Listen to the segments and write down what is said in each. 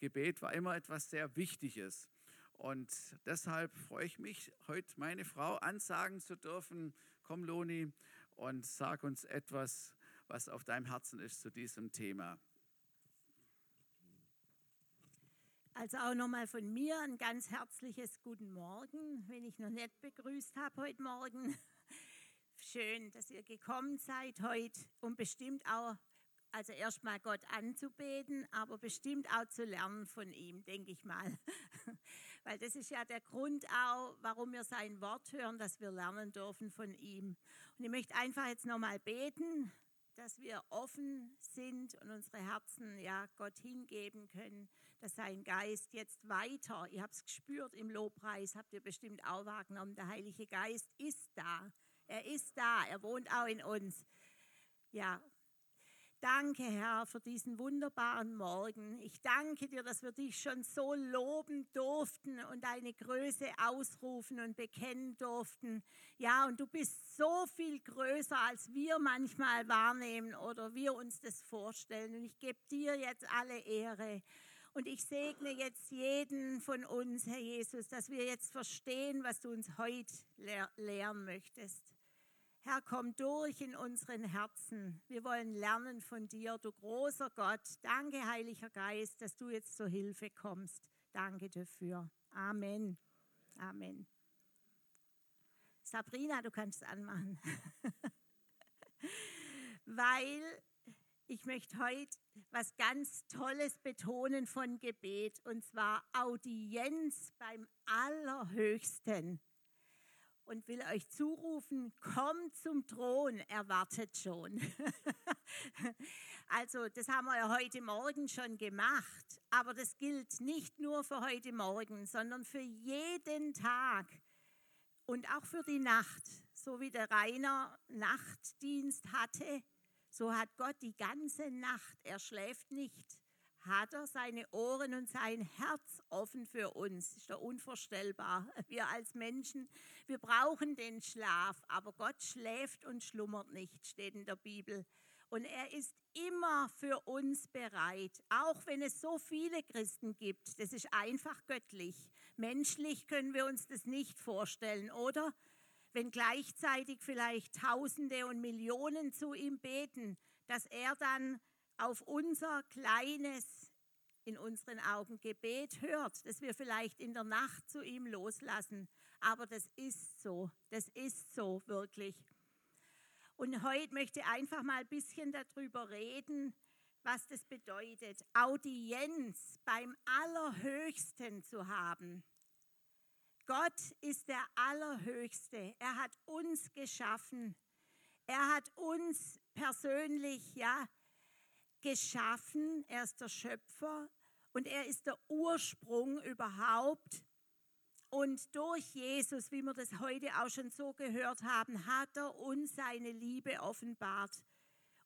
Gebet war immer etwas sehr Wichtiges. Und deshalb freue ich mich, heute meine Frau ansagen zu dürfen. Komm, Loni, und sag uns etwas, was auf deinem Herzen ist zu diesem Thema. Also auch nochmal von mir ein ganz herzliches Guten Morgen, wenn ich noch nicht begrüßt habe heute Morgen. Schön, dass ihr gekommen seid heute und bestimmt auch, also erstmal Gott anzubeten, aber bestimmt auch zu lernen von ihm, denke ich mal. Weil das ist ja der Grund auch, warum wir sein Wort hören, dass wir lernen dürfen von ihm. Und ich möchte einfach jetzt nochmal beten, dass wir offen sind und unsere Herzen ja Gott hingeben können, dass sein Geist jetzt weiter, ihr habt es gespürt im Lobpreis, habt ihr bestimmt auch wahrgenommen, der Heilige Geist ist da. Er ist da, er wohnt auch in uns. Ja, Danke, Herr, für diesen wunderbaren Morgen. Ich danke dir, dass wir dich schon so loben durften und deine Größe ausrufen und bekennen durften. Ja, und du bist so viel größer, als wir manchmal wahrnehmen oder wir uns das vorstellen. Und ich gebe dir jetzt alle Ehre. Und ich segne jetzt jeden von uns, Herr Jesus, dass wir jetzt verstehen, was du uns heute lehren möchtest. Herr, komm durch in unseren Herzen. Wir wollen lernen von dir, du großer Gott. Danke, Heiliger Geist, dass du jetzt zur Hilfe kommst. Danke dafür. Amen. Amen. Sabrina, du kannst es anmachen. Weil ich möchte heute was ganz Tolles betonen von Gebet, und zwar Audienz beim Allerhöchsten und will euch zurufen, kommt zum Thron, er wartet schon. also das haben wir ja heute Morgen schon gemacht, aber das gilt nicht nur für heute Morgen, sondern für jeden Tag und auch für die Nacht. So wie der Rainer Nachtdienst hatte, so hat Gott die ganze Nacht, er schläft nicht hat er seine Ohren und sein Herz offen für uns. Ist doch unvorstellbar. Wir als Menschen, wir brauchen den Schlaf, aber Gott schläft und schlummert nicht, steht in der Bibel. Und er ist immer für uns bereit, auch wenn es so viele Christen gibt. Das ist einfach göttlich. Menschlich können wir uns das nicht vorstellen, oder? Wenn gleichzeitig vielleicht Tausende und Millionen zu ihm beten, dass er dann auf unser kleines, in unseren Augen Gebet hört, das wir vielleicht in der Nacht zu ihm loslassen. Aber das ist so, das ist so wirklich. Und heute möchte ich einfach mal ein bisschen darüber reden, was das bedeutet, Audienz beim Allerhöchsten zu haben. Gott ist der Allerhöchste. Er hat uns geschaffen. Er hat uns persönlich, ja, geschaffen, er ist der Schöpfer und er ist der Ursprung überhaupt. Und durch Jesus, wie wir das heute auch schon so gehört haben, hat er uns seine Liebe offenbart.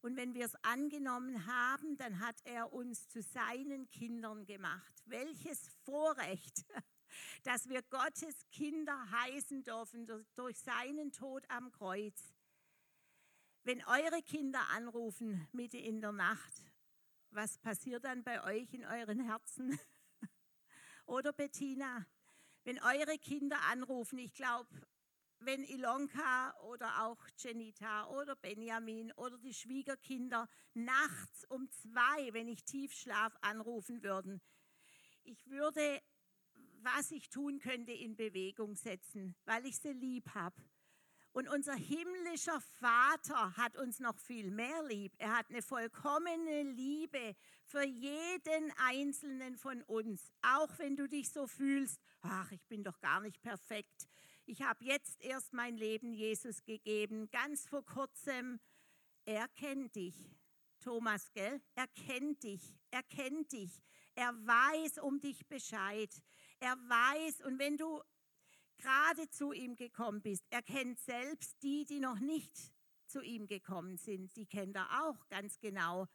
Und wenn wir es angenommen haben, dann hat er uns zu seinen Kindern gemacht. Welches Vorrecht, dass wir Gottes Kinder heißen dürfen durch seinen Tod am Kreuz. Wenn eure Kinder anrufen mitten in der Nacht, was passiert dann bei euch in euren Herzen? Oder Bettina, wenn eure Kinder anrufen, ich glaube, wenn Ilonka oder auch Jenita oder Benjamin oder die Schwiegerkinder nachts um zwei, wenn ich Tiefschlaf anrufen würden, ich würde, was ich tun könnte, in Bewegung setzen, weil ich sie lieb habe. Und unser himmlischer Vater hat uns noch viel mehr lieb. Er hat eine vollkommene Liebe für jeden einzelnen von uns. Auch wenn du dich so fühlst, ach, ich bin doch gar nicht perfekt. Ich habe jetzt erst mein Leben Jesus gegeben, ganz vor kurzem. Er kennt dich. Thomas, gell? Er kennt dich, er kennt dich, er weiß um dich Bescheid, er weiß, und wenn du gerade zu ihm gekommen bist. Er kennt selbst die, die noch nicht zu ihm gekommen sind. Die kennt er auch ganz genau,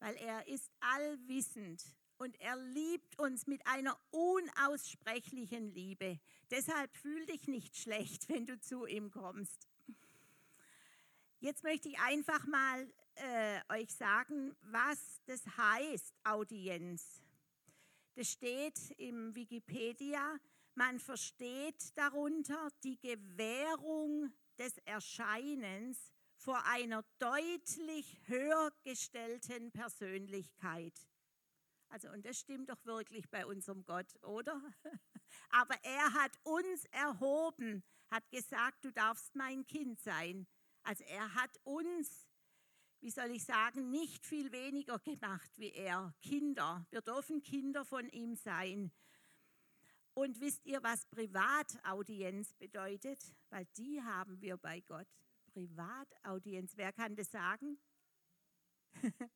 weil er ist allwissend und er liebt uns mit einer unaussprechlichen Liebe. Deshalb fühl dich nicht schlecht, wenn du zu ihm kommst. Jetzt möchte ich einfach mal äh, euch sagen, was das heißt, Audienz. Das steht im Wikipedia. Man versteht darunter die Gewährung des Erscheinens vor einer deutlich höher gestellten Persönlichkeit. Also, und das stimmt doch wirklich bei unserem Gott, oder? Aber er hat uns erhoben, hat gesagt, du darfst mein Kind sein. Also er hat uns, wie soll ich sagen, nicht viel weniger gemacht wie er. Kinder. Wir dürfen Kinder von ihm sein. Und wisst ihr, was Privataudienz bedeutet? Weil die haben wir bei Gott. Privataudienz. Wer kann das sagen?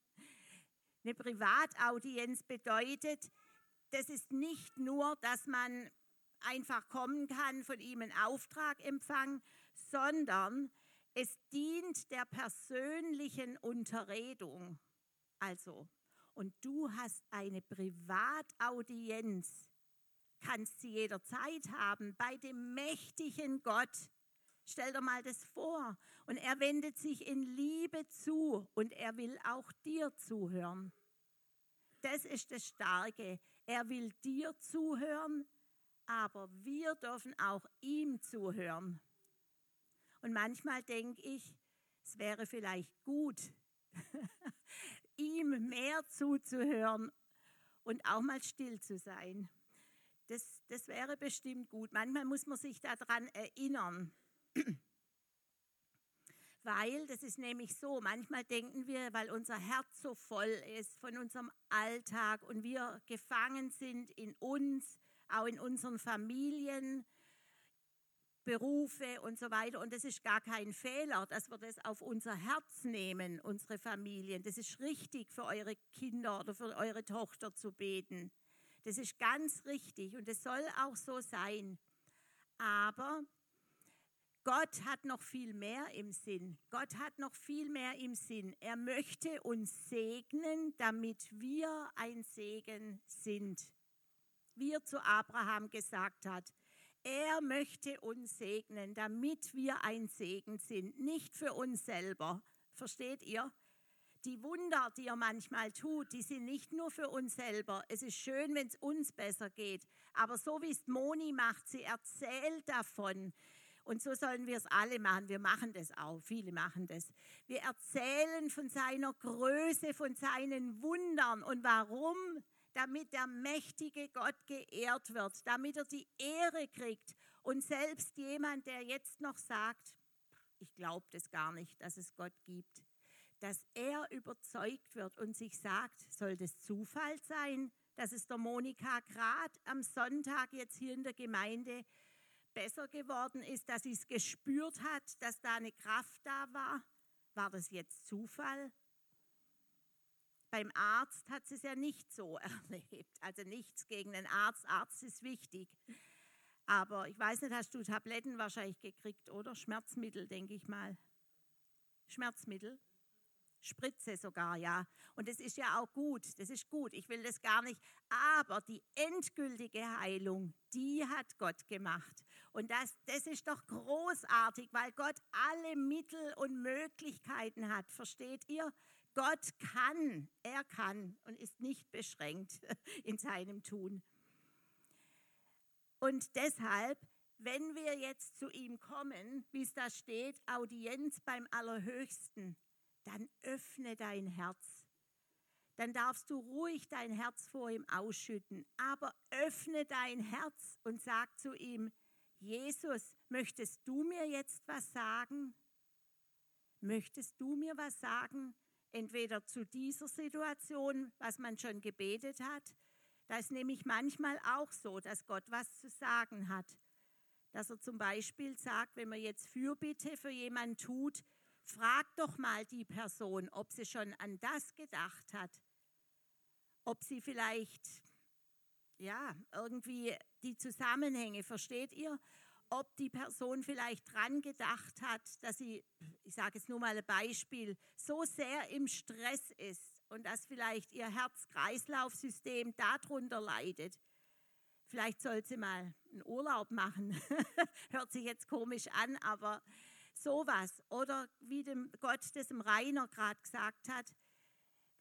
Eine Privataudienz bedeutet, das ist nicht nur, dass man einfach kommen kann, von ihm einen Auftrag empfangen, sondern es dient der persönlichen Unterredung. Also, und du hast eine Privataudienz kannst sie jederzeit haben bei dem mächtigen Gott. Stell dir mal das vor. Und er wendet sich in Liebe zu und er will auch dir zuhören. Das ist das Starke. Er will dir zuhören, aber wir dürfen auch ihm zuhören. Und manchmal denke ich, es wäre vielleicht gut, ihm mehr zuzuhören und auch mal still zu sein. Das, das wäre bestimmt gut. Manchmal muss man sich daran erinnern. Weil, das ist nämlich so, manchmal denken wir, weil unser Herz so voll ist von unserem Alltag und wir gefangen sind in uns, auch in unseren Familien, Berufe und so weiter. Und das ist gar kein Fehler, dass wir das auf unser Herz nehmen, unsere Familien. Das ist richtig für eure Kinder oder für eure Tochter zu beten. Das ist ganz richtig und es soll auch so sein. Aber Gott hat noch viel mehr im Sinn. Gott hat noch viel mehr im Sinn. Er möchte uns segnen, damit wir ein Segen sind. Wie er zu Abraham gesagt hat, er möchte uns segnen, damit wir ein Segen sind, nicht für uns selber. Versteht ihr? Die Wunder, die er manchmal tut, die sind nicht nur für uns selber. Es ist schön, wenn es uns besser geht. Aber so wie es Moni macht, sie erzählt davon. Und so sollen wir es alle machen. Wir machen das auch. Viele machen das. Wir erzählen von seiner Größe, von seinen Wundern. Und warum? Damit der mächtige Gott geehrt wird, damit er die Ehre kriegt. Und selbst jemand, der jetzt noch sagt, ich glaube das gar nicht, dass es Gott gibt, dass er überzeugt wird und sich sagt, soll das Zufall sein, dass es der Monika gerade am Sonntag jetzt hier in der Gemeinde besser geworden ist, dass sie es gespürt hat, dass da eine Kraft da war? War das jetzt Zufall? Beim Arzt hat sie es ja nicht so erlebt. Also nichts gegen den Arzt. Arzt ist wichtig. Aber ich weiß nicht, hast du Tabletten wahrscheinlich gekriegt, oder? Schmerzmittel, denke ich mal. Schmerzmittel? Spritze sogar, ja. Und das ist ja auch gut, das ist gut, ich will das gar nicht. Aber die endgültige Heilung, die hat Gott gemacht. Und das, das ist doch großartig, weil Gott alle Mittel und Möglichkeiten hat. Versteht ihr? Gott kann, er kann und ist nicht beschränkt in seinem Tun. Und deshalb, wenn wir jetzt zu ihm kommen, wie es da steht, Audienz beim Allerhöchsten, dann öffne dein Herz. Dann darfst du ruhig dein Herz vor ihm ausschütten, aber öffne dein Herz und sag zu ihm, Jesus, möchtest du mir jetzt was sagen? Möchtest du mir was sagen? Entweder zu dieser Situation, was man schon gebetet hat. Da ist nämlich manchmal auch so, dass Gott was zu sagen hat. Dass er zum Beispiel sagt, wenn man jetzt Fürbitte für jemanden tut, Frag doch mal die Person, ob sie schon an das gedacht hat. Ob sie vielleicht, ja, irgendwie die Zusammenhänge, versteht ihr? Ob die Person vielleicht dran gedacht hat, dass sie, ich sage jetzt nur mal ein Beispiel, so sehr im Stress ist und dass vielleicht ihr Herz-Kreislauf-System darunter leidet. Vielleicht soll sie mal einen Urlaub machen. Hört sich jetzt komisch an, aber sowas. Oder wie dem Gott das im Rainer gerade gesagt hat,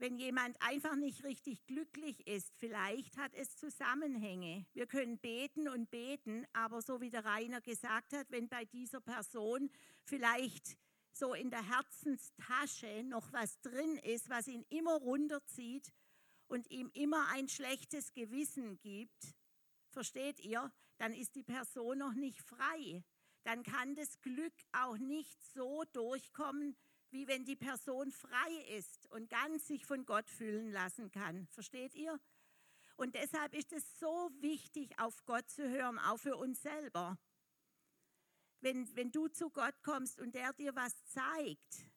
wenn jemand einfach nicht richtig glücklich ist, vielleicht hat es Zusammenhänge. Wir können beten und beten, aber so wie der Rainer gesagt hat, wenn bei dieser Person vielleicht so in der Herzenstasche noch was drin ist, was ihn immer runterzieht und ihm immer ein schlechtes Gewissen gibt, versteht ihr, dann ist die Person noch nicht frei. Dann kann das Glück auch nicht so durchkommen, wie wenn die Person frei ist und ganz sich von Gott fühlen lassen kann. Versteht ihr? Und deshalb ist es so wichtig, auf Gott zu hören, auch für uns selber. Wenn, wenn du zu Gott kommst und der dir was zeigt,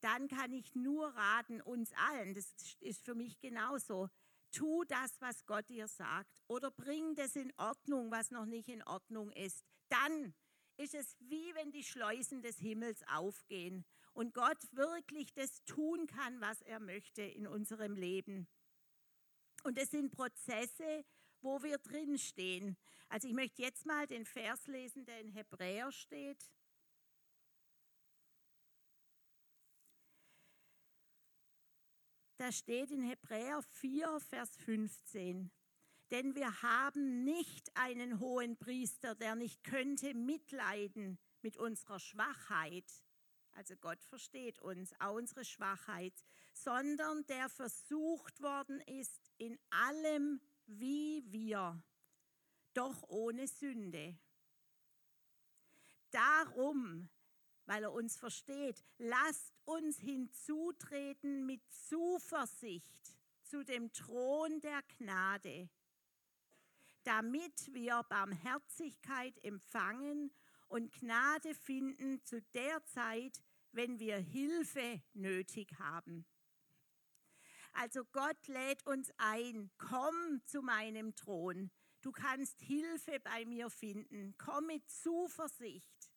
dann kann ich nur raten, uns allen, das ist für mich genauso, tu das, was Gott dir sagt oder bring das in Ordnung, was noch nicht in Ordnung ist. Dann ist es wie wenn die Schleusen des Himmels aufgehen und Gott wirklich das tun kann, was er möchte in unserem Leben. Und es sind Prozesse, wo wir drinstehen. Also ich möchte jetzt mal den Vers lesen, der in Hebräer steht. Da steht in Hebräer 4, Vers 15. Denn wir haben nicht einen hohen Priester, der nicht könnte mitleiden mit unserer Schwachheit, also Gott versteht uns, auch unsere Schwachheit, sondern der versucht worden ist in allem wie wir, doch ohne Sünde. Darum, weil er uns versteht, lasst uns hinzutreten mit Zuversicht zu dem Thron der Gnade, damit wir Barmherzigkeit empfangen und Gnade finden zu der Zeit, wenn wir Hilfe nötig haben. Also Gott lädt uns ein, komm zu meinem Thron. Du kannst Hilfe bei mir finden. Komm mit Zuversicht.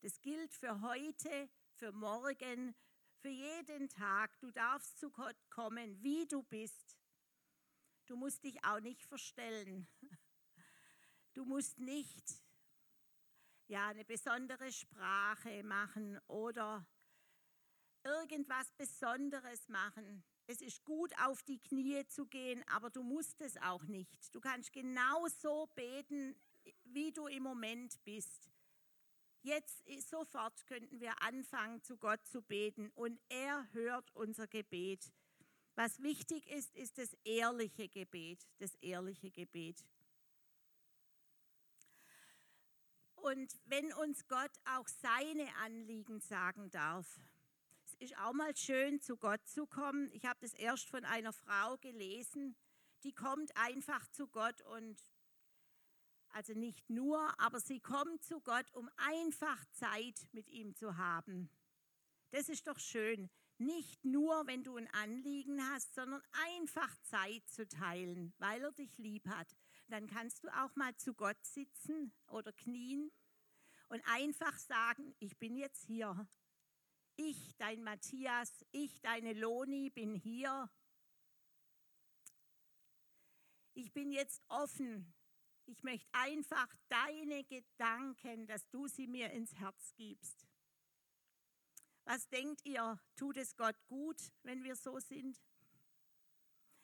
Das gilt für heute, für morgen, für jeden Tag. Du darfst zu Gott kommen, wie du bist. Du musst dich auch nicht verstellen. Du musst nicht ja, eine besondere Sprache machen oder irgendwas Besonderes machen. Es ist gut, auf die Knie zu gehen, aber du musst es auch nicht. Du kannst genauso beten, wie du im Moment bist. Jetzt sofort könnten wir anfangen, zu Gott zu beten und er hört unser Gebet. Was wichtig ist, ist das ehrliche Gebet, das ehrliche Gebet. Und wenn uns Gott auch seine Anliegen sagen darf, es ist auch mal schön, zu Gott zu kommen. Ich habe das erst von einer Frau gelesen, die kommt einfach zu Gott und also nicht nur, aber sie kommt zu Gott, um einfach Zeit mit ihm zu haben. Das ist doch schön. Nicht nur, wenn du ein Anliegen hast, sondern einfach Zeit zu teilen, weil er dich lieb hat dann kannst du auch mal zu Gott sitzen oder knien und einfach sagen, ich bin jetzt hier. Ich, dein Matthias, ich, deine Loni, bin hier. Ich bin jetzt offen. Ich möchte einfach deine Gedanken, dass du sie mir ins Herz gibst. Was denkt ihr, tut es Gott gut, wenn wir so sind?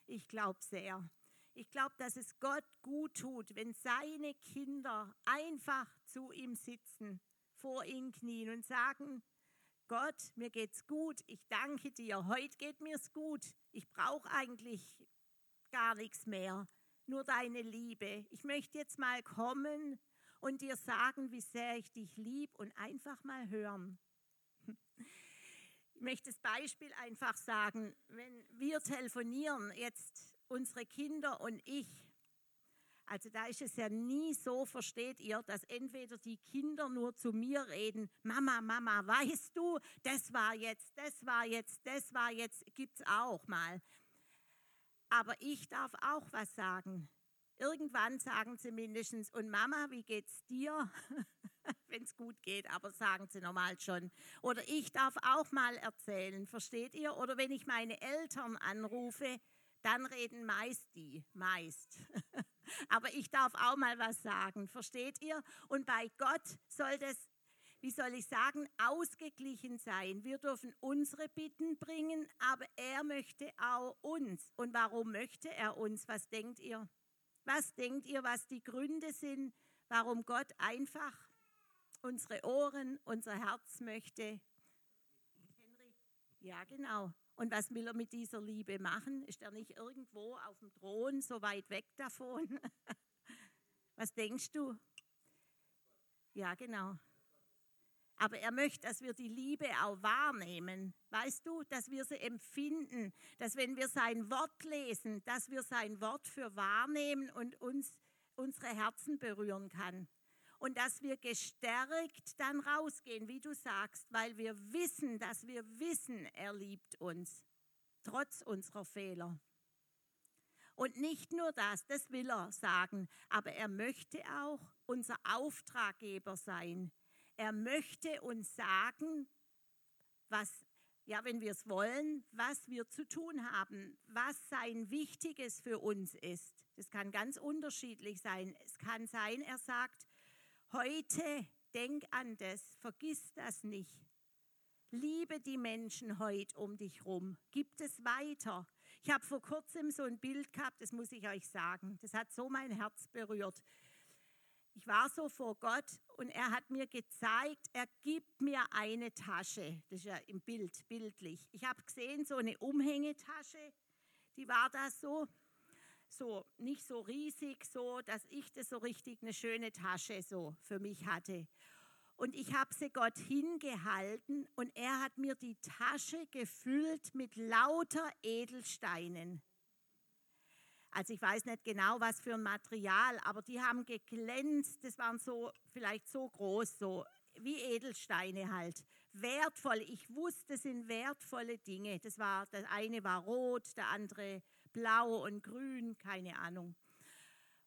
Ich glaube sehr. Ich glaube, dass es Gott gut tut, wenn seine Kinder einfach zu ihm sitzen, vor ihm knien und sagen, Gott, mir geht's gut, ich danke dir, heute geht mir's gut, ich brauche eigentlich gar nichts mehr, nur deine Liebe. Ich möchte jetzt mal kommen und dir sagen, wie sehr ich dich lieb und einfach mal hören. Ich möchte das Beispiel einfach sagen, wenn wir telefonieren jetzt unsere Kinder und ich, also da ist es ja nie so, versteht ihr, dass entweder die Kinder nur zu mir reden, Mama, Mama, weißt du, das war jetzt, das war jetzt, das war jetzt, gibt es auch mal. Aber ich darf auch was sagen. Irgendwann sagen sie mindestens, und Mama, wie geht's dir? Wenn es gut geht, aber sagen sie normal schon. Oder ich darf auch mal erzählen, versteht ihr? Oder wenn ich meine Eltern anrufe, dann reden meist die, meist. Aber ich darf auch mal was sagen, versteht ihr? Und bei Gott soll das, wie soll ich sagen, ausgeglichen sein. Wir dürfen unsere Bitten bringen, aber er möchte auch uns. Und warum möchte er uns? Was denkt ihr? Was denkt ihr, was die Gründe sind, warum Gott einfach unsere Ohren, unser Herz möchte? Henry? Ja, genau. Und was will er mit dieser Liebe machen? Ist er nicht irgendwo auf dem Thron, so weit weg davon? Was denkst du? Ja, genau. Aber er möchte, dass wir die Liebe auch wahrnehmen. Weißt du, dass wir sie empfinden, dass wenn wir sein Wort lesen, dass wir sein Wort für wahrnehmen und uns unsere Herzen berühren kann. Und dass wir gestärkt dann rausgehen, wie du sagst, weil wir wissen, dass wir wissen, er liebt uns, trotz unserer Fehler. Und nicht nur das, das will er sagen, aber er möchte auch unser Auftraggeber sein. Er möchte uns sagen, was, ja, wenn wir es wollen, was wir zu tun haben, was sein Wichtiges für uns ist. Das kann ganz unterschiedlich sein. Es kann sein, er sagt, heute denk an das, vergiss das nicht. Liebe die Menschen heute um dich rum, gib es weiter. Ich habe vor kurzem so ein Bild gehabt, das muss ich euch sagen, das hat so mein Herz berührt ich war so vor Gott und er hat mir gezeigt, er gibt mir eine Tasche. Das ist ja im Bild, bildlich. Ich habe gesehen, so eine Umhängetasche, die war da so, so nicht so riesig, so, dass ich das so richtig eine schöne Tasche so für mich hatte. Und ich habe sie Gott hingehalten und er hat mir die Tasche gefüllt mit lauter Edelsteinen. Also ich weiß nicht genau, was für ein Material, aber die haben geglänzt. Das waren so vielleicht so groß, so wie Edelsteine halt. Wertvoll. Ich wusste, das sind wertvolle Dinge. Das war, das eine war rot, der andere blau und grün, keine Ahnung.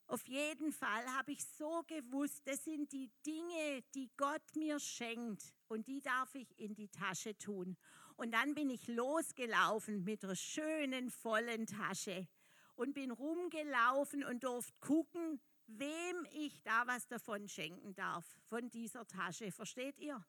Auf jeden Fall habe ich so gewusst, das sind die Dinge, die Gott mir schenkt und die darf ich in die Tasche tun. Und dann bin ich losgelaufen mit einer schönen, vollen Tasche und bin rumgelaufen und durfte gucken, wem ich da was davon schenken darf, von dieser Tasche. Versteht ihr?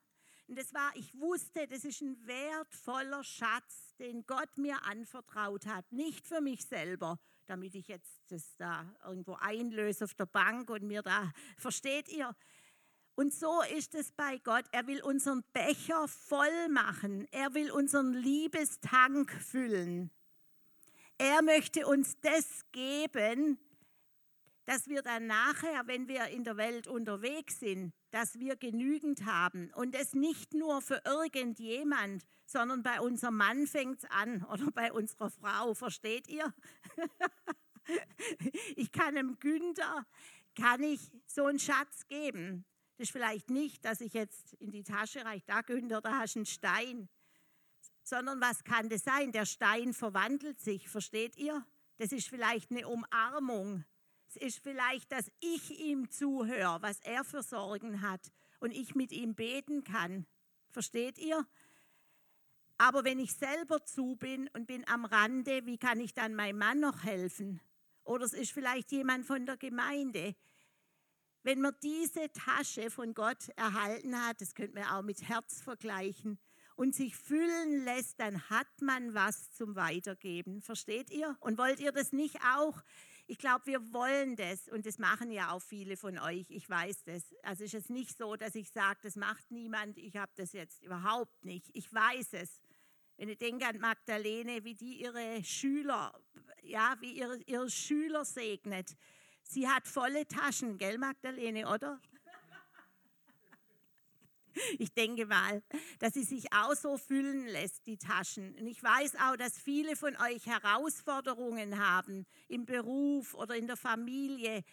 Und das war, ich wusste, das ist ein wertvoller Schatz, den Gott mir anvertraut hat. Nicht für mich selber, damit ich jetzt das da irgendwo einlöse auf der Bank und mir da, versteht ihr? Und so ist es bei Gott. Er will unseren Becher voll machen. Er will unseren Liebestank füllen. Er möchte uns das geben, dass wir dann nachher, wenn wir in der Welt unterwegs sind, dass wir genügend haben. Und es nicht nur für irgendjemand, sondern bei unserem Mann fängt es an oder bei unserer Frau, versteht ihr? ich kann dem Günther, kann ich so einen Schatz geben. Das ist vielleicht nicht, dass ich jetzt in die Tasche reiche, da Günther, da hast du einen Stein sondern was kann das sein? Der Stein verwandelt sich, versteht ihr? Das ist vielleicht eine Umarmung. Es ist vielleicht, dass ich ihm zuhöre, was er für Sorgen hat und ich mit ihm beten kann. Versteht ihr? Aber wenn ich selber zu bin und bin am Rande, wie kann ich dann meinem Mann noch helfen? Oder es ist vielleicht jemand von der Gemeinde. Wenn man diese Tasche von Gott erhalten hat, das könnte man auch mit Herz vergleichen, und sich füllen lässt, dann hat man was zum Weitergeben. Versteht ihr? Und wollt ihr das nicht auch? Ich glaube, wir wollen das und das machen ja auch viele von euch. Ich weiß das. Also ist es nicht so, dass ich sage, das macht niemand. Ich habe das jetzt überhaupt nicht. Ich weiß es. Wenn ich denke an Magdalene, wie die ihre Schüler, ja, wie ihre, ihre Schüler segnet. Sie hat volle Taschen, gell, Magdalene, oder? ich denke mal, dass sie sich auch so füllen lässt, die Taschen. Und ich weiß auch, dass viele von euch Herausforderungen haben im Beruf oder in der Familie.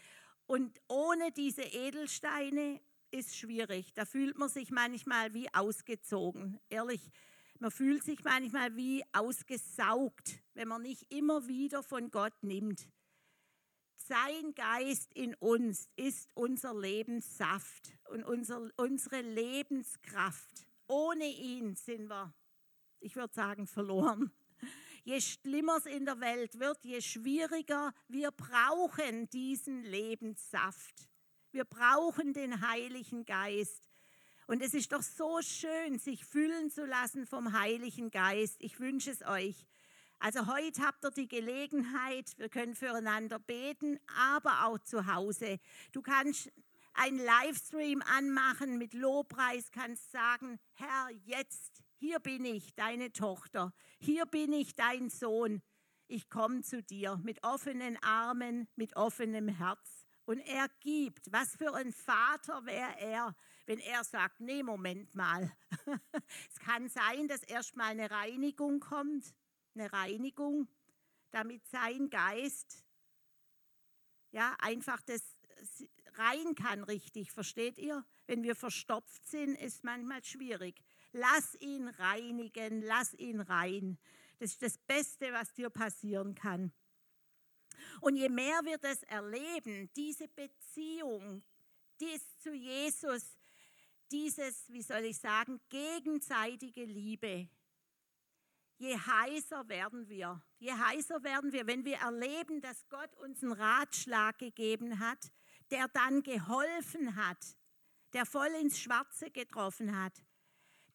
Und ohne diese Edelsteine ist schwierig. Da fühlt man sich manchmal wie ausgezogen. Ehrlich, man fühlt sich manchmal wie ausgesaugt, wenn man nicht immer wieder von Gott nimmt. Sein Geist in uns ist unser Lebenssaft und unser, unsere Lebenskraft. Ohne ihn sind wir, ich würde sagen, verloren. Je schlimmer es in der Welt wird, je schwieriger, wir brauchen diesen Lebenssaft. Wir brauchen den Heiligen Geist. Und es ist doch so schön, sich füllen zu lassen vom Heiligen Geist. Ich wünsche es euch. Also heute habt ihr die Gelegenheit, wir können füreinander beten, aber auch zu Hause. Du kannst einen Livestream anmachen mit Lobpreis, kannst sagen, Herr, jetzt, hier bin ich, deine Tochter, hier bin ich, dein Sohn. Ich komme zu dir mit offenen Armen, mit offenem Herz. Und er gibt. Was für ein Vater wäre er, wenn er sagt, nee, Moment mal. es kann sein, dass erst mal eine Reinigung kommt, eine Reinigung, damit sein Geist ja einfach das rein kann richtig, versteht ihr? Wenn wir verstopft sind, ist manchmal schwierig. Lass ihn reinigen, lass ihn rein. Das ist das Beste, was dir passieren kann. Und je mehr wir das erleben, diese Beziehung, dies zu Jesus, dieses, wie soll ich sagen, gegenseitige Liebe, je heißer werden wir. Je heißer werden wir, wenn wir erleben, dass Gott uns einen Ratschlag gegeben hat, der dann geholfen hat, der voll ins Schwarze getroffen hat.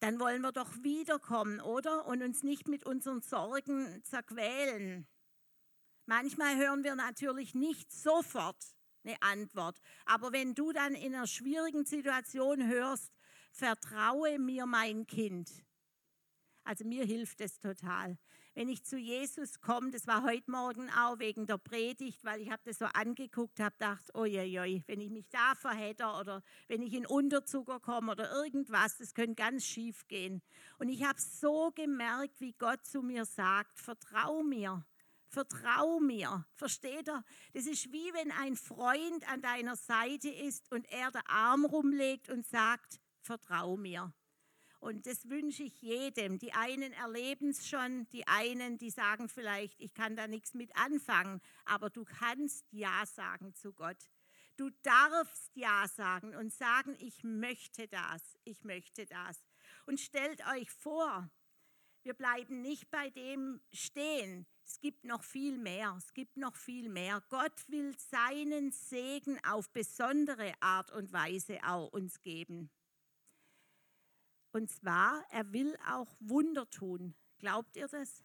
Dann wollen wir doch wiederkommen, oder? Und uns nicht mit unseren Sorgen zerquälen. Manchmal hören wir natürlich nicht sofort eine Antwort. Aber wenn du dann in einer schwierigen Situation hörst, vertraue mir mein Kind. Also mir hilft es total. Wenn ich zu Jesus komme, das war heute Morgen auch wegen der Predigt, weil ich habe das so angeguckt, habe gedacht, oi, wenn ich mich da verhedder oder wenn ich in Unterzucker komme oder irgendwas, das könnte ganz schief gehen. Und ich habe so gemerkt, wie Gott zu mir sagt, vertrau mir. Vertrau mir. Versteht er? Das ist wie wenn ein Freund an deiner Seite ist und er den Arm rumlegt und sagt, vertrau mir. Und das wünsche ich jedem. Die einen erleben es schon, die einen, die sagen vielleicht, ich kann da nichts mit anfangen, aber du kannst Ja sagen zu Gott. Du darfst Ja sagen und sagen, ich möchte das, ich möchte das. Und stellt euch vor, wir bleiben nicht bei dem stehen, es gibt noch viel mehr, es gibt noch viel mehr. Gott will seinen Segen auf besondere Art und Weise auch uns geben. Und zwar, er will auch Wunder tun. Glaubt ihr das?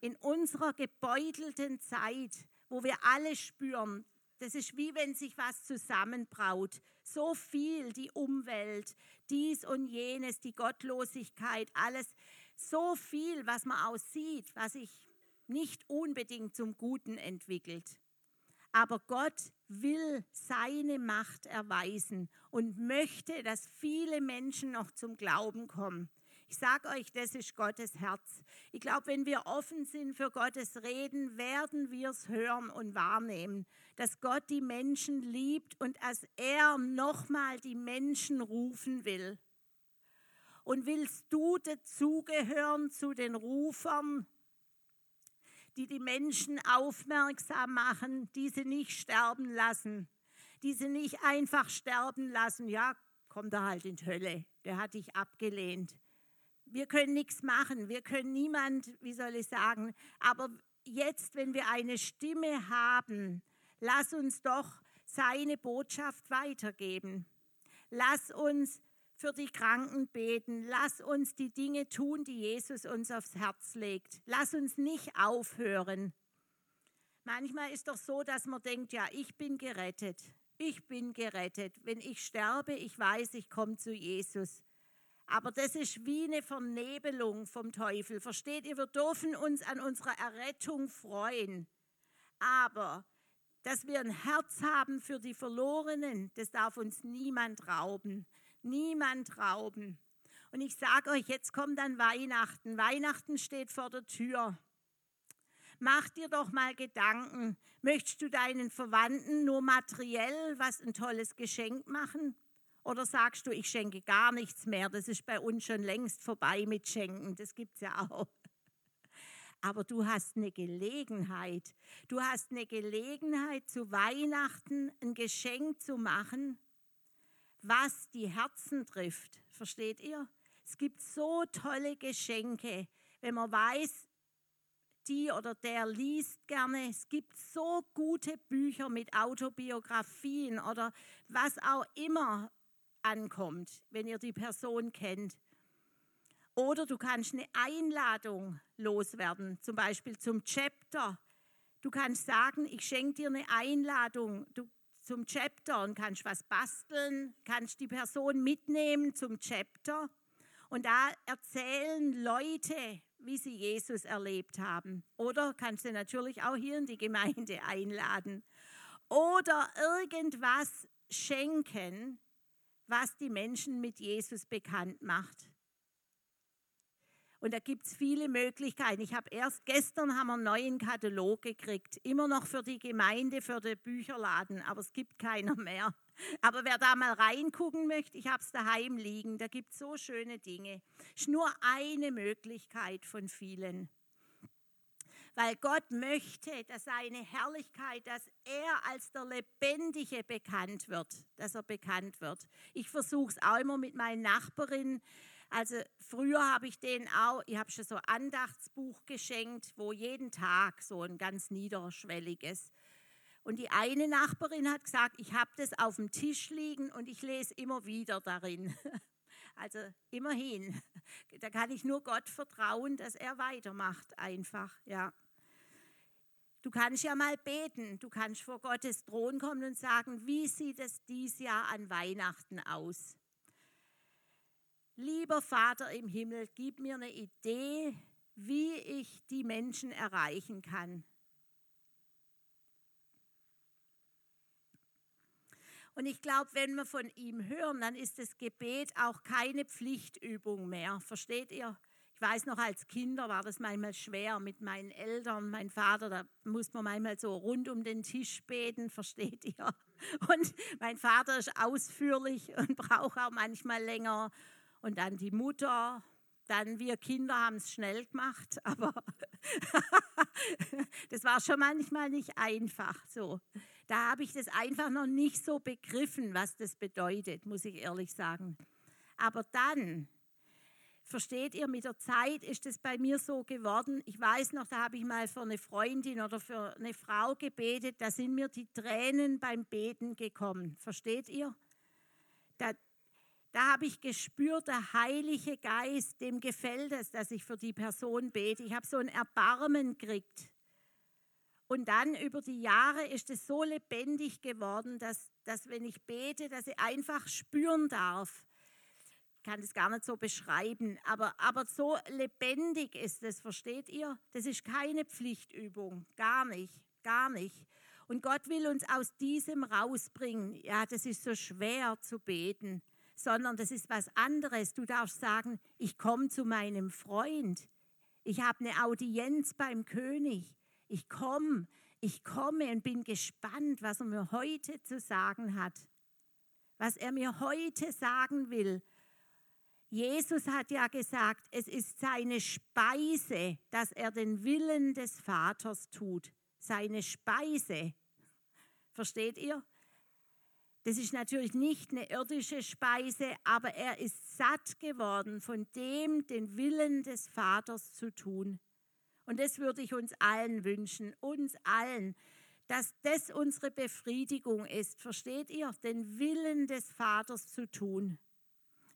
In unserer gebeutelten Zeit, wo wir alle spüren, das ist wie wenn sich was zusammenbraut. So viel, die Umwelt, dies und jenes, die Gottlosigkeit, alles. So viel, was man aussieht, was sich nicht unbedingt zum Guten entwickelt. Aber Gott will seine Macht erweisen und möchte, dass viele Menschen noch zum Glauben kommen. Ich sage euch, das ist Gottes Herz. Ich glaube, wenn wir offen sind für Gottes Reden, werden wir es hören und wahrnehmen, dass Gott die Menschen liebt und dass er nochmal die Menschen rufen will. Und willst du dazugehören zu den Rufern, die die Menschen aufmerksam machen, die sie nicht sterben lassen, die sie nicht einfach sterben lassen. Ja, kommt er halt in die Hölle, der hat dich abgelehnt. Wir können nichts machen, wir können niemand, wie soll ich sagen, aber jetzt, wenn wir eine Stimme haben, lass uns doch seine Botschaft weitergeben. Lass uns für die Kranken beten. Lass uns die Dinge tun, die Jesus uns aufs Herz legt. Lass uns nicht aufhören. Manchmal ist doch so, dass man denkt, ja, ich bin gerettet. Ich bin gerettet. Wenn ich sterbe, ich weiß, ich komme zu Jesus. Aber das ist wie eine Vernebelung vom Teufel. Versteht ihr? Wir dürfen uns an unserer Errettung freuen. Aber dass wir ein Herz haben für die Verlorenen, das darf uns niemand rauben niemand rauben. Und ich sage euch, jetzt kommt dann Weihnachten. Weihnachten steht vor der Tür. Mach dir doch mal Gedanken. Möchtest du deinen Verwandten nur materiell was ein tolles Geschenk machen? Oder sagst du, ich schenke gar nichts mehr? Das ist bei uns schon längst vorbei mit Schenken. Das gibt es ja auch. Aber du hast eine Gelegenheit. Du hast eine Gelegenheit, zu Weihnachten ein Geschenk zu machen, was die Herzen trifft. Versteht ihr? Es gibt so tolle Geschenke, wenn man weiß, die oder der liest gerne. Es gibt so gute Bücher mit Autobiografien oder was auch immer. ankommt, wenn ihr die Person kennt. Oder du kannst eine Einladung loswerden, zum Beispiel zum Chapter. Du kannst sagen, ich schenke dir eine Einladung du, zum Chapter und kannst was basteln, kannst die Person mitnehmen zum Chapter. Und da erzählen Leute, wie sie Jesus erlebt haben. Oder kannst du natürlich auch hier in die Gemeinde einladen. Oder irgendwas schenken, was die Menschen mit Jesus bekannt macht. Und da gibt es viele Möglichkeiten. Ich habe erst gestern haben wir einen neuen Katalog gekriegt, immer noch für die Gemeinde, für den Bücherladen, aber es gibt keiner mehr. Aber wer da mal reingucken möchte, ich habe es daheim liegen, da gibt es so schöne Dinge. Ist nur eine Möglichkeit von vielen. Weil Gott möchte, dass seine Herrlichkeit, dass er als der Lebendige bekannt wird, dass er bekannt wird. Ich versuche es auch immer mit meinen Nachbarinnen also früher habe ich denen auch, ich habe schon so ein Andachtsbuch geschenkt, wo jeden Tag so ein ganz niederschwelliges. Und die eine Nachbarin hat gesagt, ich habe das auf dem Tisch liegen und ich lese immer wieder darin. Also immerhin, da kann ich nur Gott vertrauen, dass er weitermacht einfach, ja. Du kannst ja mal beten, du kannst vor Gottes Thron kommen und sagen, wie sieht es dieses Jahr an Weihnachten aus? Lieber Vater im Himmel, gib mir eine Idee, wie ich die Menschen erreichen kann. Und ich glaube, wenn wir von ihm hören, dann ist das Gebet auch keine Pflichtübung mehr. Versteht ihr? Ich weiß noch, als Kinder war das manchmal schwer mit meinen Eltern, mein Vater, da muss man manchmal so rund um den Tisch beten, versteht ihr? Und mein Vater ist ausführlich und braucht auch manchmal länger und dann die Mutter. Dann wir Kinder haben es schnell gemacht, aber das war schon manchmal nicht einfach so. Da habe ich das einfach noch nicht so begriffen, was das bedeutet, muss ich ehrlich sagen. Aber dann, versteht ihr, mit der Zeit ist es bei mir so geworden. Ich weiß noch, da habe ich mal für eine Freundin oder für eine Frau gebetet, da sind mir die Tränen beim Beten gekommen. Versteht ihr? Da, da habe ich gespürt, der Heilige Geist, dem gefällt es, dass ich für die Person bete. Ich habe so ein Erbarmen gekriegt. Und dann über die Jahre ist es so lebendig geworden, dass, dass wenn ich bete, dass ich einfach spüren darf. Ich kann das gar nicht so beschreiben, aber, aber so lebendig ist es, versteht ihr? Das ist keine Pflichtübung, gar nicht, gar nicht. Und Gott will uns aus diesem rausbringen. Ja, das ist so schwer zu beten sondern das ist was anderes. Du darfst sagen, ich komme zu meinem Freund. Ich habe eine Audienz beim König. Ich komme, ich komme und bin gespannt, was er mir heute zu sagen hat. Was er mir heute sagen will. Jesus hat ja gesagt, es ist seine Speise, dass er den Willen des Vaters tut. Seine Speise. Versteht ihr? Das ist natürlich nicht eine irdische Speise, aber er ist satt geworden von dem, den Willen des Vaters zu tun. Und das würde ich uns allen wünschen, uns allen, dass das unsere Befriedigung ist. Versteht ihr? Den Willen des Vaters zu tun.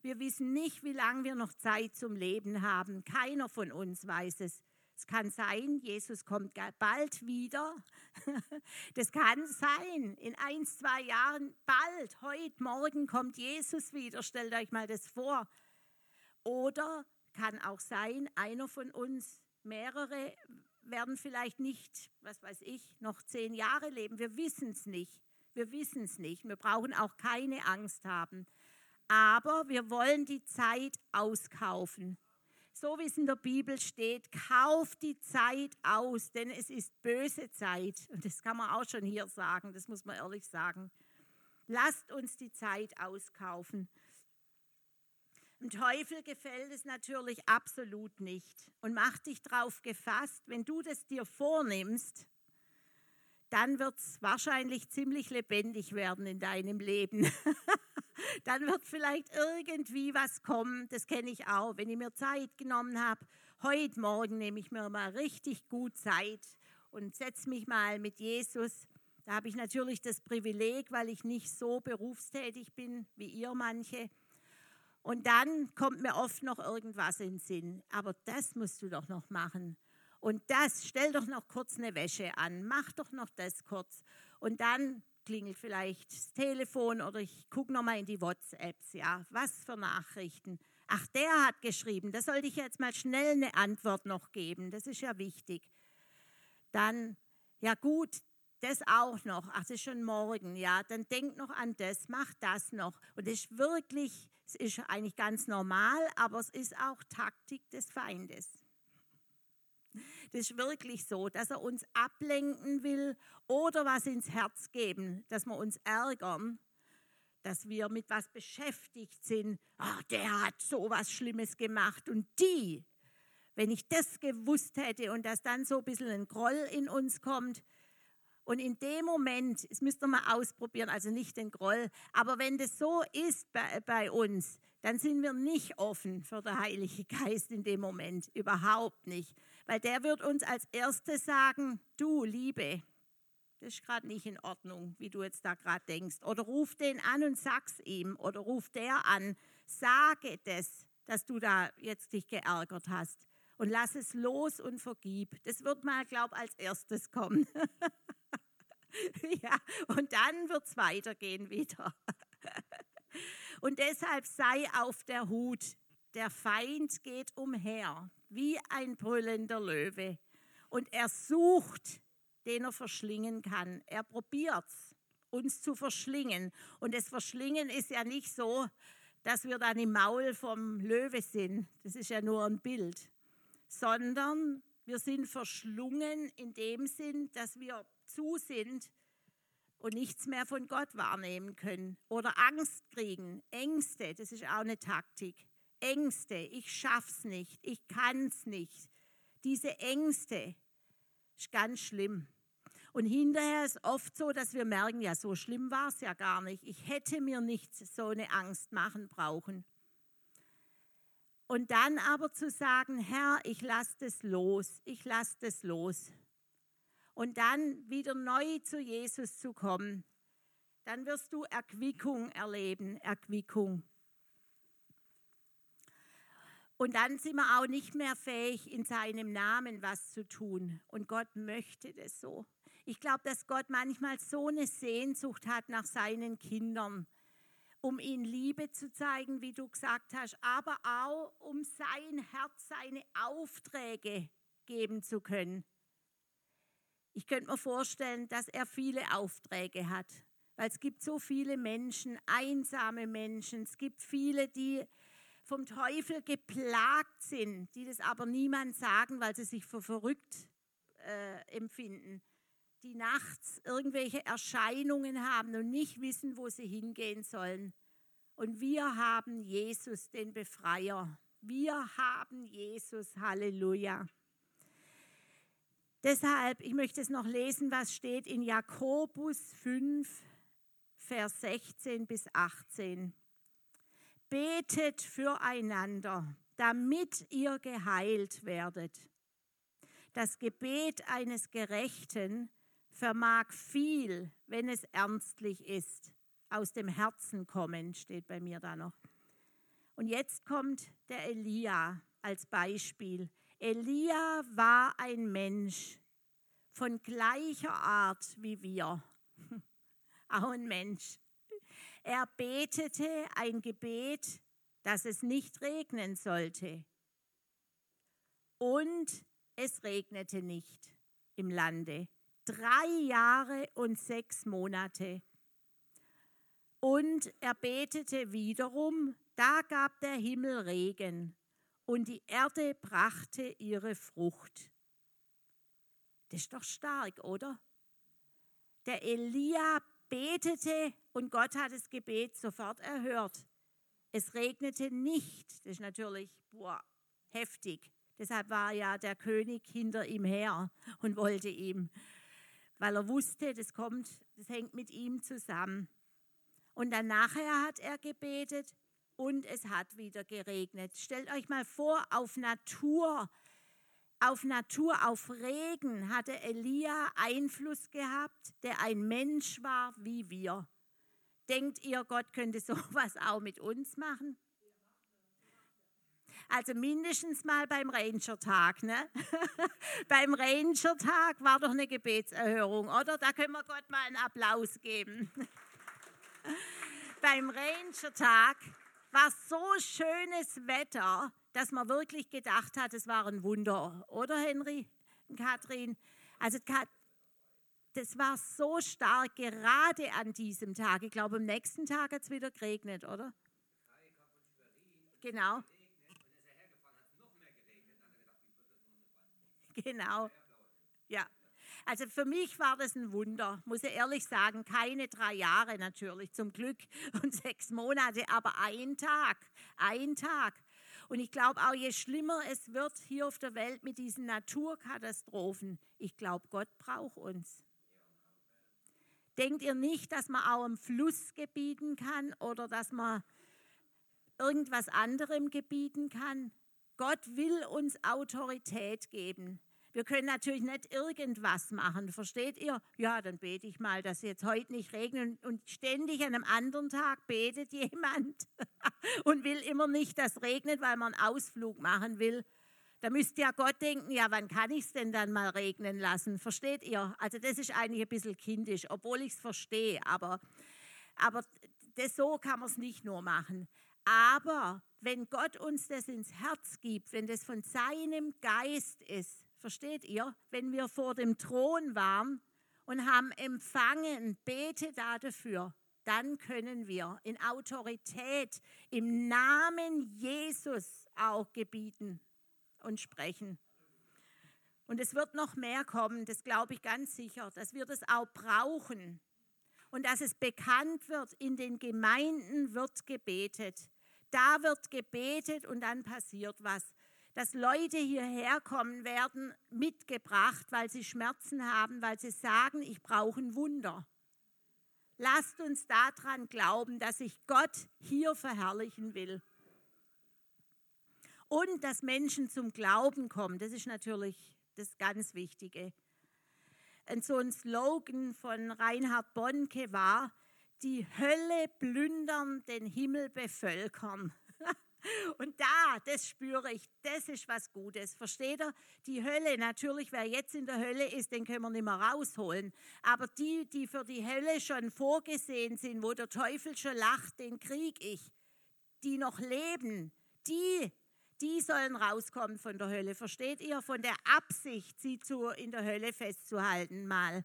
Wir wissen nicht, wie lange wir noch Zeit zum Leben haben. Keiner von uns weiß es. Es kann sein, Jesus kommt bald wieder. Das kann sein, in ein, zwei Jahren, bald, heute, morgen kommt Jesus wieder. Stellt euch mal das vor. Oder kann auch sein, einer von uns, mehrere werden vielleicht nicht, was weiß ich, noch zehn Jahre leben. Wir wissen es nicht. Wir wissen es nicht. Wir brauchen auch keine Angst haben. Aber wir wollen die Zeit auskaufen so wie es in der Bibel steht, kauft die Zeit aus, denn es ist böse Zeit. Und das kann man auch schon hier sagen, das muss man ehrlich sagen. Lasst uns die Zeit auskaufen. Dem Teufel gefällt es natürlich absolut nicht und macht dich darauf gefasst, wenn du das dir vornimmst, dann wird es wahrscheinlich ziemlich lebendig werden in deinem Leben. dann wird vielleicht irgendwie was kommen. Das kenne ich auch, wenn ich mir Zeit genommen habe. Heute Morgen nehme ich mir mal richtig gut Zeit und setze mich mal mit Jesus. Da habe ich natürlich das Privileg, weil ich nicht so berufstätig bin wie ihr manche. Und dann kommt mir oft noch irgendwas in den Sinn. Aber das musst du doch noch machen. Und das, stell doch noch kurz eine Wäsche an, mach doch noch das kurz. Und dann klingelt vielleicht das Telefon oder ich gucke nochmal in die WhatsApps. Ja, was für Nachrichten. Ach, der hat geschrieben, da sollte ich jetzt mal schnell eine Antwort noch geben. Das ist ja wichtig. Dann, ja gut, das auch noch. Ach, das ist schon morgen. Ja, dann denk noch an das, mach das noch. Und das ist wirklich, es ist eigentlich ganz normal, aber es ist auch Taktik des Feindes. Das ist wirklich so, dass er uns ablenken will oder was ins Herz geben, dass wir uns ärgern, dass wir mit was beschäftigt sind. Ach, der hat so was Schlimmes gemacht und die, wenn ich das gewusst hätte und dass dann so ein bisschen ein Groll in uns kommt, und in dem Moment, das müsst ihr mal ausprobieren, also nicht den Groll, aber wenn das so ist bei, bei uns, dann sind wir nicht offen für den Heiligen Geist in dem Moment, überhaupt nicht. Weil der wird uns als erstes sagen, du Liebe, das ist gerade nicht in Ordnung, wie du jetzt da gerade denkst. Oder ruf den an und sag's ihm. Oder ruf der an, sage das, dass du da jetzt dich geärgert hast. Und lass es los und vergib. Das wird mal, glaub, als erstes kommen. ja, und dann wird es weitergehen wieder. und deshalb sei auf der Hut. Der Feind geht umher wie ein brüllender Löwe und er sucht, den er verschlingen kann. Er probiert es, uns zu verschlingen. Und das Verschlingen ist ja nicht so, dass wir dann im Maul vom Löwe sind. Das ist ja nur ein Bild. Sondern wir sind verschlungen in dem Sinn, dass wir zu sind und nichts mehr von Gott wahrnehmen können. Oder Angst kriegen, Ängste, das ist auch eine Taktik. Ängste, ich schaff's nicht, ich kann's nicht. Diese Ängste ist ganz schlimm. Und hinterher ist oft so, dass wir merken, ja, so schlimm war es ja gar nicht. Ich hätte mir nicht so eine Angst machen brauchen. Und dann aber zu sagen, Herr, ich lasse das los, ich lasse das los. Und dann wieder neu zu Jesus zu kommen, dann wirst du Erquickung erleben, Erquickung. Und dann sind wir auch nicht mehr fähig, in seinem Namen was zu tun. Und Gott möchte das so. Ich glaube, dass Gott manchmal so eine Sehnsucht hat nach seinen Kindern, um ihnen Liebe zu zeigen, wie du gesagt hast, aber auch um sein Herz, seine Aufträge geben zu können. Ich könnte mir vorstellen, dass er viele Aufträge hat, weil es gibt so viele Menschen, einsame Menschen, es gibt viele, die vom Teufel geplagt sind, die das aber niemand sagen, weil sie sich für verrückt äh, empfinden, die nachts irgendwelche Erscheinungen haben und nicht wissen, wo sie hingehen sollen. Und wir haben Jesus, den Befreier. Wir haben Jesus, Halleluja. Deshalb, ich möchte es noch lesen, was steht in Jakobus 5, Vers 16 bis 18. Betet füreinander, damit ihr geheilt werdet. Das Gebet eines Gerechten vermag viel, wenn es ernstlich ist. Aus dem Herzen kommen, steht bei mir da noch. Und jetzt kommt der Elia als Beispiel. Elia war ein Mensch von gleicher Art wie wir. Auch ein Mensch. Er betete ein Gebet, dass es nicht regnen sollte. Und es regnete nicht im Lande. Drei Jahre und sechs Monate. Und er betete wiederum, da gab der Himmel Regen und die Erde brachte ihre Frucht. Das ist doch stark, oder? Der Elia betete und Gott hat das Gebet sofort erhört. Es regnete nicht. Das ist natürlich boah, heftig. Deshalb war ja der König hinter ihm her und wollte ihm, weil er wusste, das kommt, das hängt mit ihm zusammen. Und dann nachher hat er gebetet und es hat wieder geregnet. Stellt euch mal vor, auf Natur auf Natur, auf Regen hatte Elia Einfluss gehabt, der ein Mensch war wie wir. Denkt ihr, Gott könnte sowas auch mit uns machen? Also mindestens mal beim Ranger-Tag. Ne? beim Ranger-Tag war doch eine Gebetserhörung, oder? Da können wir Gott mal einen Applaus geben. beim Ranger-Tag war so schönes Wetter, dass man wirklich gedacht hat, es war ein Wunder, oder Henry und Kathrin? Also das war so stark, gerade an diesem Tag. Ich glaube, am nächsten Tag hat es wieder geregnet, oder? Genau. Genau. Ja. Also für mich war das ein Wunder, muss ich ehrlich sagen. Keine drei Jahre natürlich, zum Glück und sechs Monate, aber ein Tag, ein Tag. Und ich glaube auch, je schlimmer es wird hier auf der Welt mit diesen Naturkatastrophen, ich glaube, Gott braucht uns. Denkt ihr nicht, dass man auch im Fluss gebieten kann oder dass man irgendwas anderem gebieten kann? Gott will uns Autorität geben. Wir können natürlich nicht irgendwas machen, versteht ihr? Ja, dann bete ich mal, dass jetzt heute nicht regnet und ständig an einem anderen Tag betet jemand und will immer nicht, dass regnet, weil man einen Ausflug machen will. Da müsste ja Gott denken, ja, wann kann ich es denn dann mal regnen lassen? Versteht ihr? Also das ist eigentlich ein bisschen kindisch, obwohl ich es verstehe, aber, aber das, so kann man es nicht nur machen. Aber wenn Gott uns das ins Herz gibt, wenn das von seinem Geist ist, Versteht ihr? Wenn wir vor dem Thron waren und haben empfangen, bete da dafür, dann können wir in Autorität im Namen Jesus auch gebieten und sprechen. Und es wird noch mehr kommen, das glaube ich ganz sicher, dass wir das auch brauchen und dass es bekannt wird, in den Gemeinden wird gebetet. Da wird gebetet und dann passiert was dass Leute hierher kommen werden, mitgebracht, weil sie Schmerzen haben, weil sie sagen, ich brauche ein Wunder. Lasst uns daran glauben, dass ich Gott hier verherrlichen will. Und dass Menschen zum Glauben kommen, das ist natürlich das ganz Wichtige. Und so ein Slogan von Reinhard Bonke war, die Hölle plündern, den Himmel bevölkern. Und da, das spüre ich, das ist was Gutes. Versteht ihr? Die Hölle, natürlich, wer jetzt in der Hölle ist, den können wir nicht mehr rausholen. Aber die, die für die Hölle schon vorgesehen sind, wo der Teufel schon lacht, den krieg ich, die noch leben, die, die sollen rauskommen von der Hölle. Versteht ihr? Von der Absicht, sie zu, in der Hölle festzuhalten mal.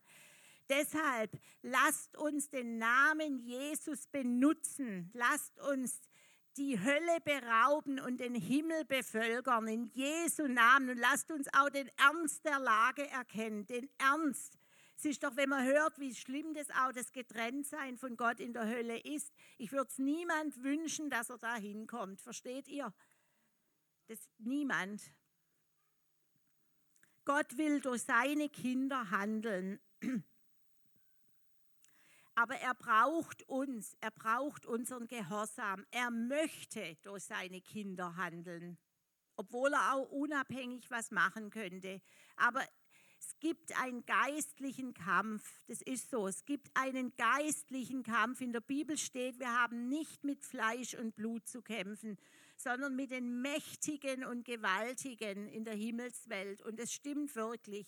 Deshalb lasst uns den Namen Jesus benutzen. Lasst uns die Hölle berauben und den Himmel bevölkern in Jesu Namen. Und lasst uns auch den Ernst der Lage erkennen, den Ernst. Es ist doch, wenn man hört, wie schlimm das auch das Getrenntsein von Gott in der Hölle ist. Ich würde es niemand wünschen, dass er da hinkommt. Versteht ihr? Das niemand. Gott will durch seine Kinder handeln. Aber er braucht uns, er braucht unseren Gehorsam. Er möchte durch seine Kinder handeln, obwohl er auch unabhängig was machen könnte. Aber es gibt einen geistlichen Kampf, das ist so. Es gibt einen geistlichen Kampf. In der Bibel steht, wir haben nicht mit Fleisch und Blut zu kämpfen, sondern mit den Mächtigen und Gewaltigen in der Himmelswelt. Und es stimmt wirklich.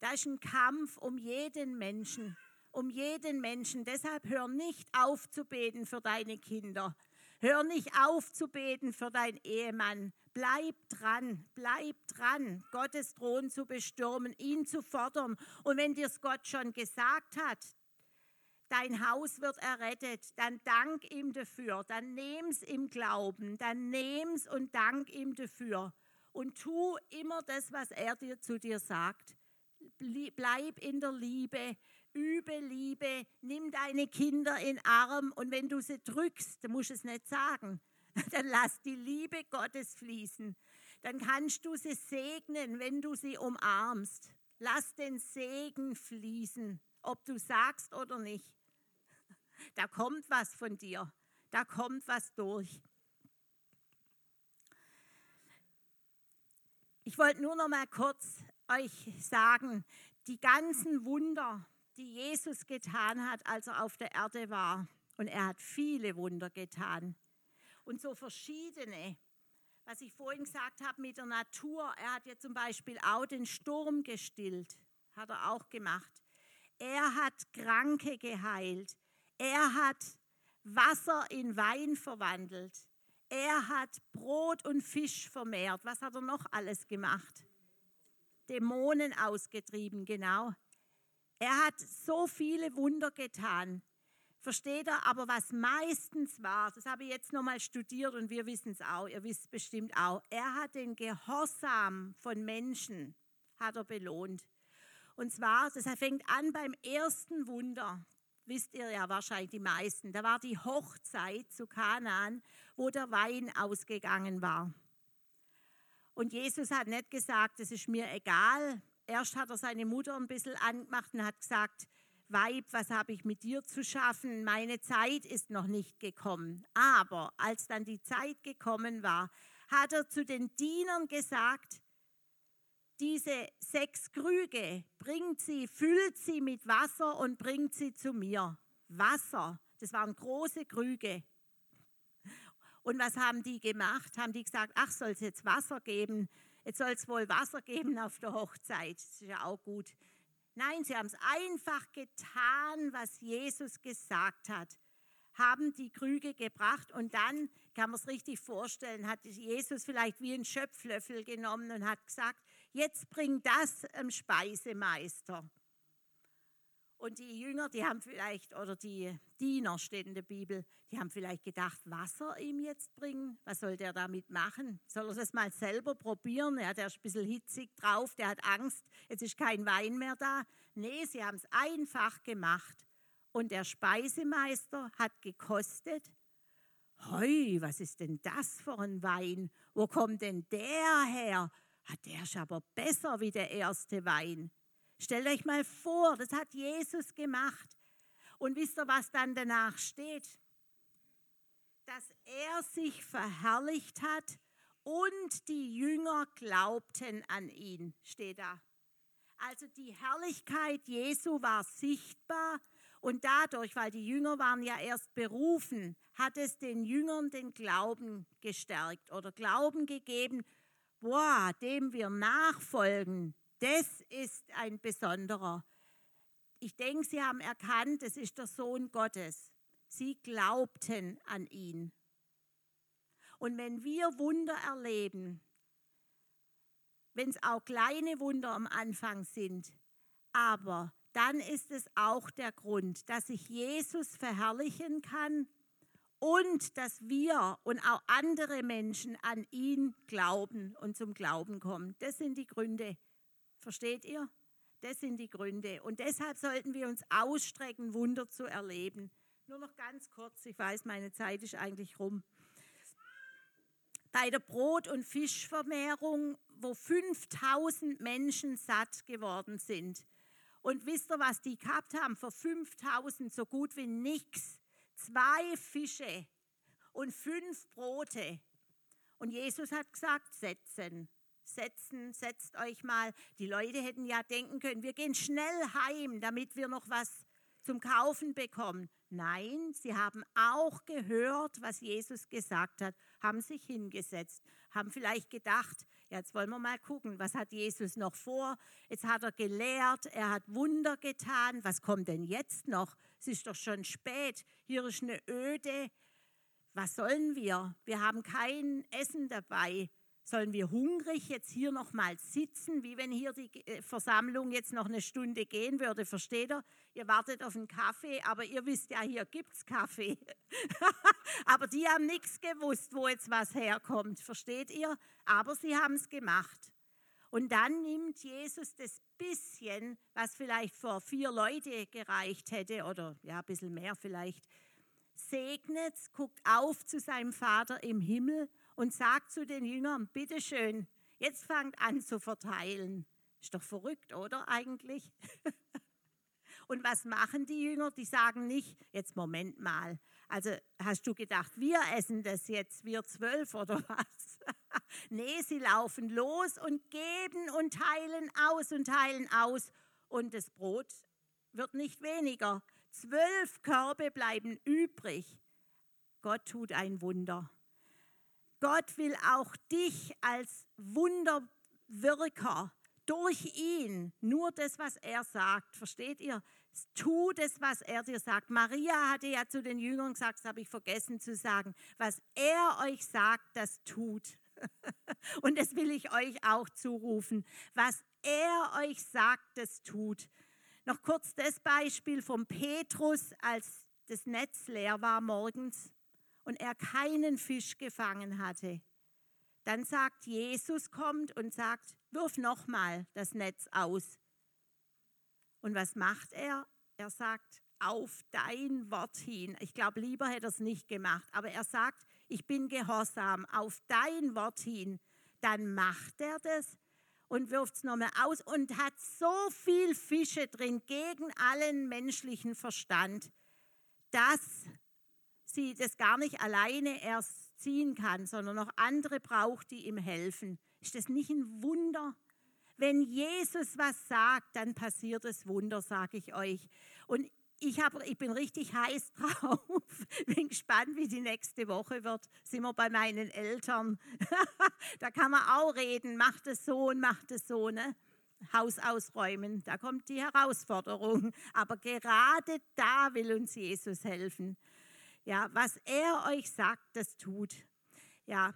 Da ist ein Kampf um jeden Menschen um jeden Menschen. Deshalb hör nicht auf zu beten für deine Kinder. Hör nicht auf zu beten für deinen Ehemann. Bleib dran, bleib dran, Gottes Thron zu bestürmen, ihn zu fordern. Und wenn dir es Gott schon gesagt hat, dein Haus wird errettet, dann dank ihm dafür, dann nehm's im Glauben, dann nehm's und dank ihm dafür. Und tu immer das, was er dir zu dir sagt. Bleib in der Liebe, übe Liebe, nimm deine Kinder in Arm und wenn du sie drückst, du musst es nicht sagen, dann lass die Liebe Gottes fließen. Dann kannst du sie segnen, wenn du sie umarmst. Lass den Segen fließen, ob du sagst oder nicht. Da kommt was von dir, da kommt was durch. Ich wollte nur noch mal kurz euch sagen, die ganzen Wunder, die Jesus getan hat, als er auf der Erde war, und er hat viele Wunder getan und so verschiedene, was ich vorhin gesagt habe mit der Natur, er hat ja zum Beispiel auch den Sturm gestillt, hat er auch gemacht. Er hat Kranke geheilt. Er hat Wasser in Wein verwandelt. Er hat Brot und Fisch vermehrt. Was hat er noch alles gemacht? Dämonen ausgetrieben, genau. Er hat so viele Wunder getan. Versteht er? Aber was meistens war, das habe ich jetzt nochmal studiert und wir wissen es auch, ihr wisst bestimmt auch, er hat den Gehorsam von Menschen, hat er belohnt. Und zwar, das fängt an beim ersten Wunder, wisst ihr ja wahrscheinlich die meisten, da war die Hochzeit zu Kanaan, wo der Wein ausgegangen war. Und Jesus hat nicht gesagt, es ist mir egal. Erst hat er seine Mutter ein bisschen angemacht und hat gesagt, Weib, was habe ich mit dir zu schaffen? Meine Zeit ist noch nicht gekommen. Aber als dann die Zeit gekommen war, hat er zu den Dienern gesagt, diese sechs Krüge, bringt sie, füllt sie mit Wasser und bringt sie zu mir. Wasser, das waren große Krüge. Und was haben die gemacht? Haben die gesagt, ach, soll es jetzt Wasser geben? Jetzt soll es wohl Wasser geben auf der Hochzeit. Das ist ja auch gut. Nein, sie haben es einfach getan, was Jesus gesagt hat. Haben die Krüge gebracht und dann kann man es richtig vorstellen, hat Jesus vielleicht wie einen Schöpflöffel genommen und hat gesagt, jetzt bring das dem Speisemeister. Und die Jünger, die haben vielleicht, oder die Diener steht in der Bibel, die haben vielleicht gedacht, was er ihm jetzt bringen? Was soll der damit machen? Soll er das mal selber probieren? Ja, der ist ein bisschen hitzig drauf, der hat Angst, jetzt ist kein Wein mehr da. Nee, sie haben es einfach gemacht. Und der Speisemeister hat gekostet. Hoi, was ist denn das für ein Wein? Wo kommt denn der her? Der ist aber besser wie der erste Wein. Stellt euch mal vor, das hat Jesus gemacht. Und wisst ihr, was dann danach steht? Dass er sich verherrlicht hat und die Jünger glaubten an ihn, steht da. Also die Herrlichkeit Jesu war sichtbar und dadurch, weil die Jünger waren ja erst berufen, hat es den Jüngern den Glauben gestärkt oder Glauben gegeben, boah, dem wir nachfolgen, das ist ein besonderer. Ich denke, sie haben erkannt, es ist der Sohn Gottes. Sie glaubten an ihn. Und wenn wir Wunder erleben, wenn es auch kleine Wunder am Anfang sind, aber dann ist es auch der Grund, dass ich Jesus verherrlichen kann und dass wir und auch andere Menschen an ihn glauben und zum Glauben kommen. Das sind die Gründe. Versteht ihr? Das sind die Gründe. Und deshalb sollten wir uns ausstrecken, Wunder zu erleben. Nur noch ganz kurz, ich weiß, meine Zeit ist eigentlich rum. Bei der Brot- und Fischvermehrung, wo 5000 Menschen satt geworden sind. Und wisst ihr, was die gehabt haben? Für 5000 so gut wie nichts. Zwei Fische und fünf Brote. Und Jesus hat gesagt, setzen setzen, setzt euch mal. Die Leute hätten ja denken können, wir gehen schnell heim, damit wir noch was zum Kaufen bekommen. Nein, sie haben auch gehört, was Jesus gesagt hat, haben sich hingesetzt, haben vielleicht gedacht, jetzt wollen wir mal gucken, was hat Jesus noch vor? Jetzt hat er gelehrt, er hat Wunder getan, was kommt denn jetzt noch? Es ist doch schon spät, hier ist eine Öde. Was sollen wir? Wir haben kein Essen dabei. Sollen wir hungrig jetzt hier noch mal sitzen, wie wenn hier die äh, Versammlung jetzt noch eine Stunde gehen würde? Versteht ihr? Ihr wartet auf einen Kaffee, aber ihr wisst ja, hier gibt es Kaffee. aber die haben nichts gewusst, wo jetzt was herkommt. Versteht ihr? Aber sie haben es gemacht. Und dann nimmt Jesus das bisschen, was vielleicht vor vier Leute gereicht hätte, oder ja, ein bisschen mehr vielleicht, segnet, guckt auf zu seinem Vater im Himmel und sagt zu den Jüngern, bitteschön, jetzt fangt an zu verteilen. Ist doch verrückt, oder eigentlich? Und was machen die Jünger? Die sagen nicht, jetzt Moment mal. Also hast du gedacht, wir essen das jetzt, wir zwölf oder was? nee, sie laufen los und geben und teilen aus und teilen aus. Und das Brot wird nicht weniger. Zwölf Körbe bleiben übrig. Gott tut ein Wunder. Gott will auch dich als Wunderwirker durch ihn, nur das, was er sagt, versteht ihr? Tu das, was er dir sagt. Maria hatte ja zu den Jüngern gesagt, das habe ich vergessen zu sagen, was er euch sagt, das tut. Und das will ich euch auch zurufen. Was er euch sagt, das tut. Noch kurz das Beispiel von Petrus, als das Netz leer war morgens und er keinen Fisch gefangen hatte. Dann sagt Jesus, kommt und sagt, wirf nochmal das Netz aus. Und was macht er? Er sagt, auf dein Wort hin. Ich glaube, lieber hätte er es nicht gemacht, aber er sagt, ich bin gehorsam, auf dein Wort hin. Dann macht er das und wirft es nochmal aus und hat so viel Fische drin gegen allen menschlichen Verstand, dass sie das gar nicht alleine erst ziehen kann, sondern noch andere braucht, die ihm helfen. Ist das nicht ein Wunder? Wenn Jesus was sagt, dann passiert das Wunder, sage ich euch. Und ich, hab, ich bin richtig heiß drauf. Bin gespannt, wie die nächste Woche wird. Sind wir bei meinen Eltern. da kann man auch reden. Macht es so und macht es so. Ne? Haus ausräumen. Da kommt die Herausforderung. Aber gerade da will uns Jesus helfen. Ja, was er euch sagt, das tut. Ja,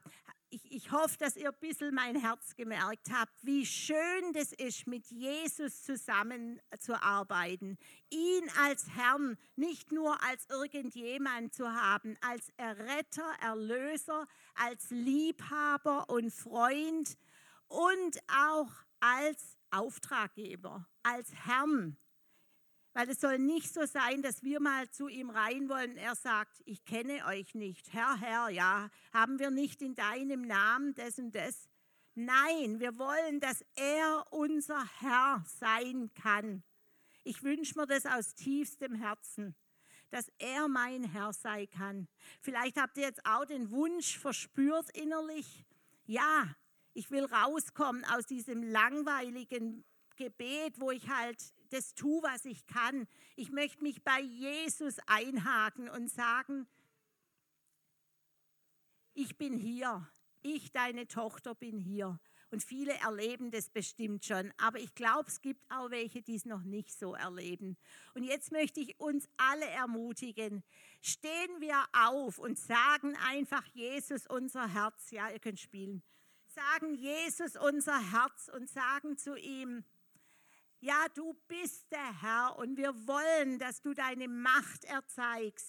ich, ich hoffe, dass ihr ein bisschen mein Herz gemerkt habt, wie schön das ist, mit Jesus zusammenzuarbeiten. Ihn als Herrn, nicht nur als irgendjemand zu haben, als Erretter, Erlöser, als Liebhaber und Freund und auch als Auftraggeber, als Herrn. Weil es soll nicht so sein, dass wir mal zu ihm rein wollen. Er sagt, ich kenne euch nicht. Herr, Herr, ja, haben wir nicht in deinem Namen das und das? Nein, wir wollen, dass er unser Herr sein kann. Ich wünsche mir das aus tiefstem Herzen, dass er mein Herr sein kann. Vielleicht habt ihr jetzt auch den Wunsch verspürt innerlich. Ja, ich will rauskommen aus diesem langweiligen Gebet, wo ich halt das tue, was ich kann. Ich möchte mich bei Jesus einhaken und sagen, ich bin hier. Ich, deine Tochter, bin hier. Und viele erleben das bestimmt schon. Aber ich glaube, es gibt auch welche, die es noch nicht so erleben. Und jetzt möchte ich uns alle ermutigen. Stehen wir auf und sagen einfach Jesus unser Herz. Ja, ihr könnt spielen. Sagen Jesus unser Herz und sagen zu ihm, ja, du bist der Herr und wir wollen, dass du deine Macht erzeigst.